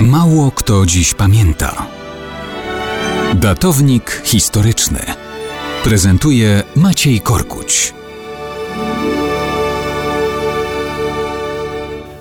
Mało kto dziś pamięta. Datownik historyczny prezentuje Maciej Korkuć.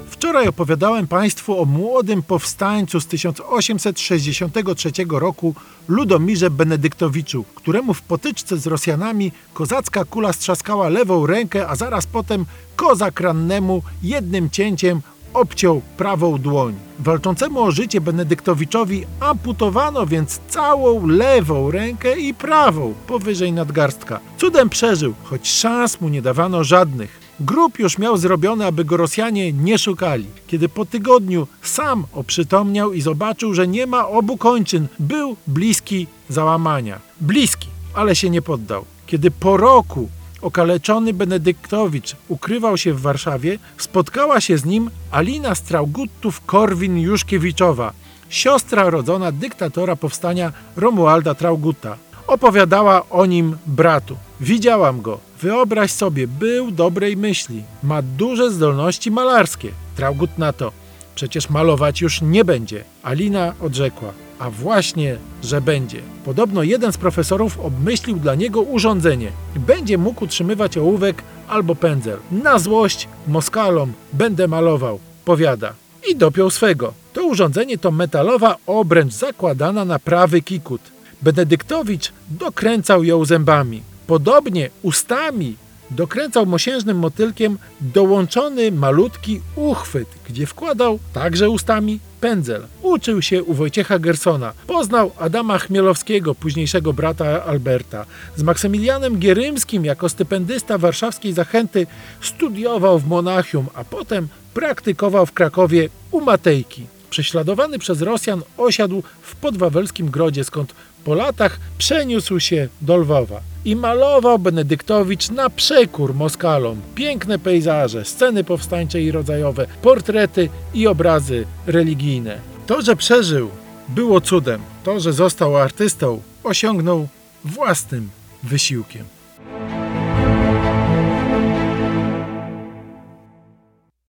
Wczoraj opowiadałem Państwu o młodym powstańcu z 1863 roku Ludomirze Benedyktowiczu, któremu w potyczce z Rosjanami kozacka kula strzaskała lewą rękę, a zaraz potem kozak rannemu jednym cięciem obciął prawą dłoń. Walczącemu o życie Benedyktowiczowi amputowano więc całą lewą rękę i prawą powyżej nadgarstka. Cudem przeżył, choć szans mu nie dawano żadnych. Grób już miał zrobiony, aby go Rosjanie nie szukali. Kiedy po tygodniu sam oprzytomniał i zobaczył, że nie ma obu kończyn, był bliski załamania. Bliski, ale się nie poddał. Kiedy po roku okaleczony Benedyktowicz ukrywał się w Warszawie, spotkała się z nim Alina Straugutów-Korwin-Juszkiewiczowa, siostra rodzona dyktatora powstania Romualda Traugutta. Opowiadała o nim bratu. Widziałam go. Wyobraź sobie, był dobrej myśli. Ma duże zdolności malarskie. Traugut na to. Przecież malować już nie będzie. Alina odrzekła. A właśnie, że będzie. Podobno jeden z profesorów obmyślił dla niego urządzenie. Będzie mógł utrzymywać ołówek albo pędzel. Na złość Moskalom będę malował, powiada. I dopiął swego. To urządzenie to metalowa obręcz zakładana na prawy kikut. Benedyktowicz dokręcał ją zębami. Podobnie ustami dokręcał mosiężnym motylkiem dołączony malutki uchwyt, gdzie wkładał także ustami pędzel. Uczył się u Wojciecha Gersona. Poznał Adama Chmielowskiego, późniejszego brata Alberta. Z Maksymilianem Gierymskim jako stypendysta warszawskiej Zachęty studiował w Monachium, a potem praktykował w Krakowie u Matejki. Prześladowany przez Rosjan osiadł w podwawelskim grodzie, skąd po latach przeniósł się do Lwowa. I malował Benedyktowicz na przekór Moskalom. Piękne pejzaże, sceny powstańcze i rodzajowe, portrety i obrazy religijne. To, że przeżył, było cudem. To, że został artystą, osiągnął własnym wysiłkiem.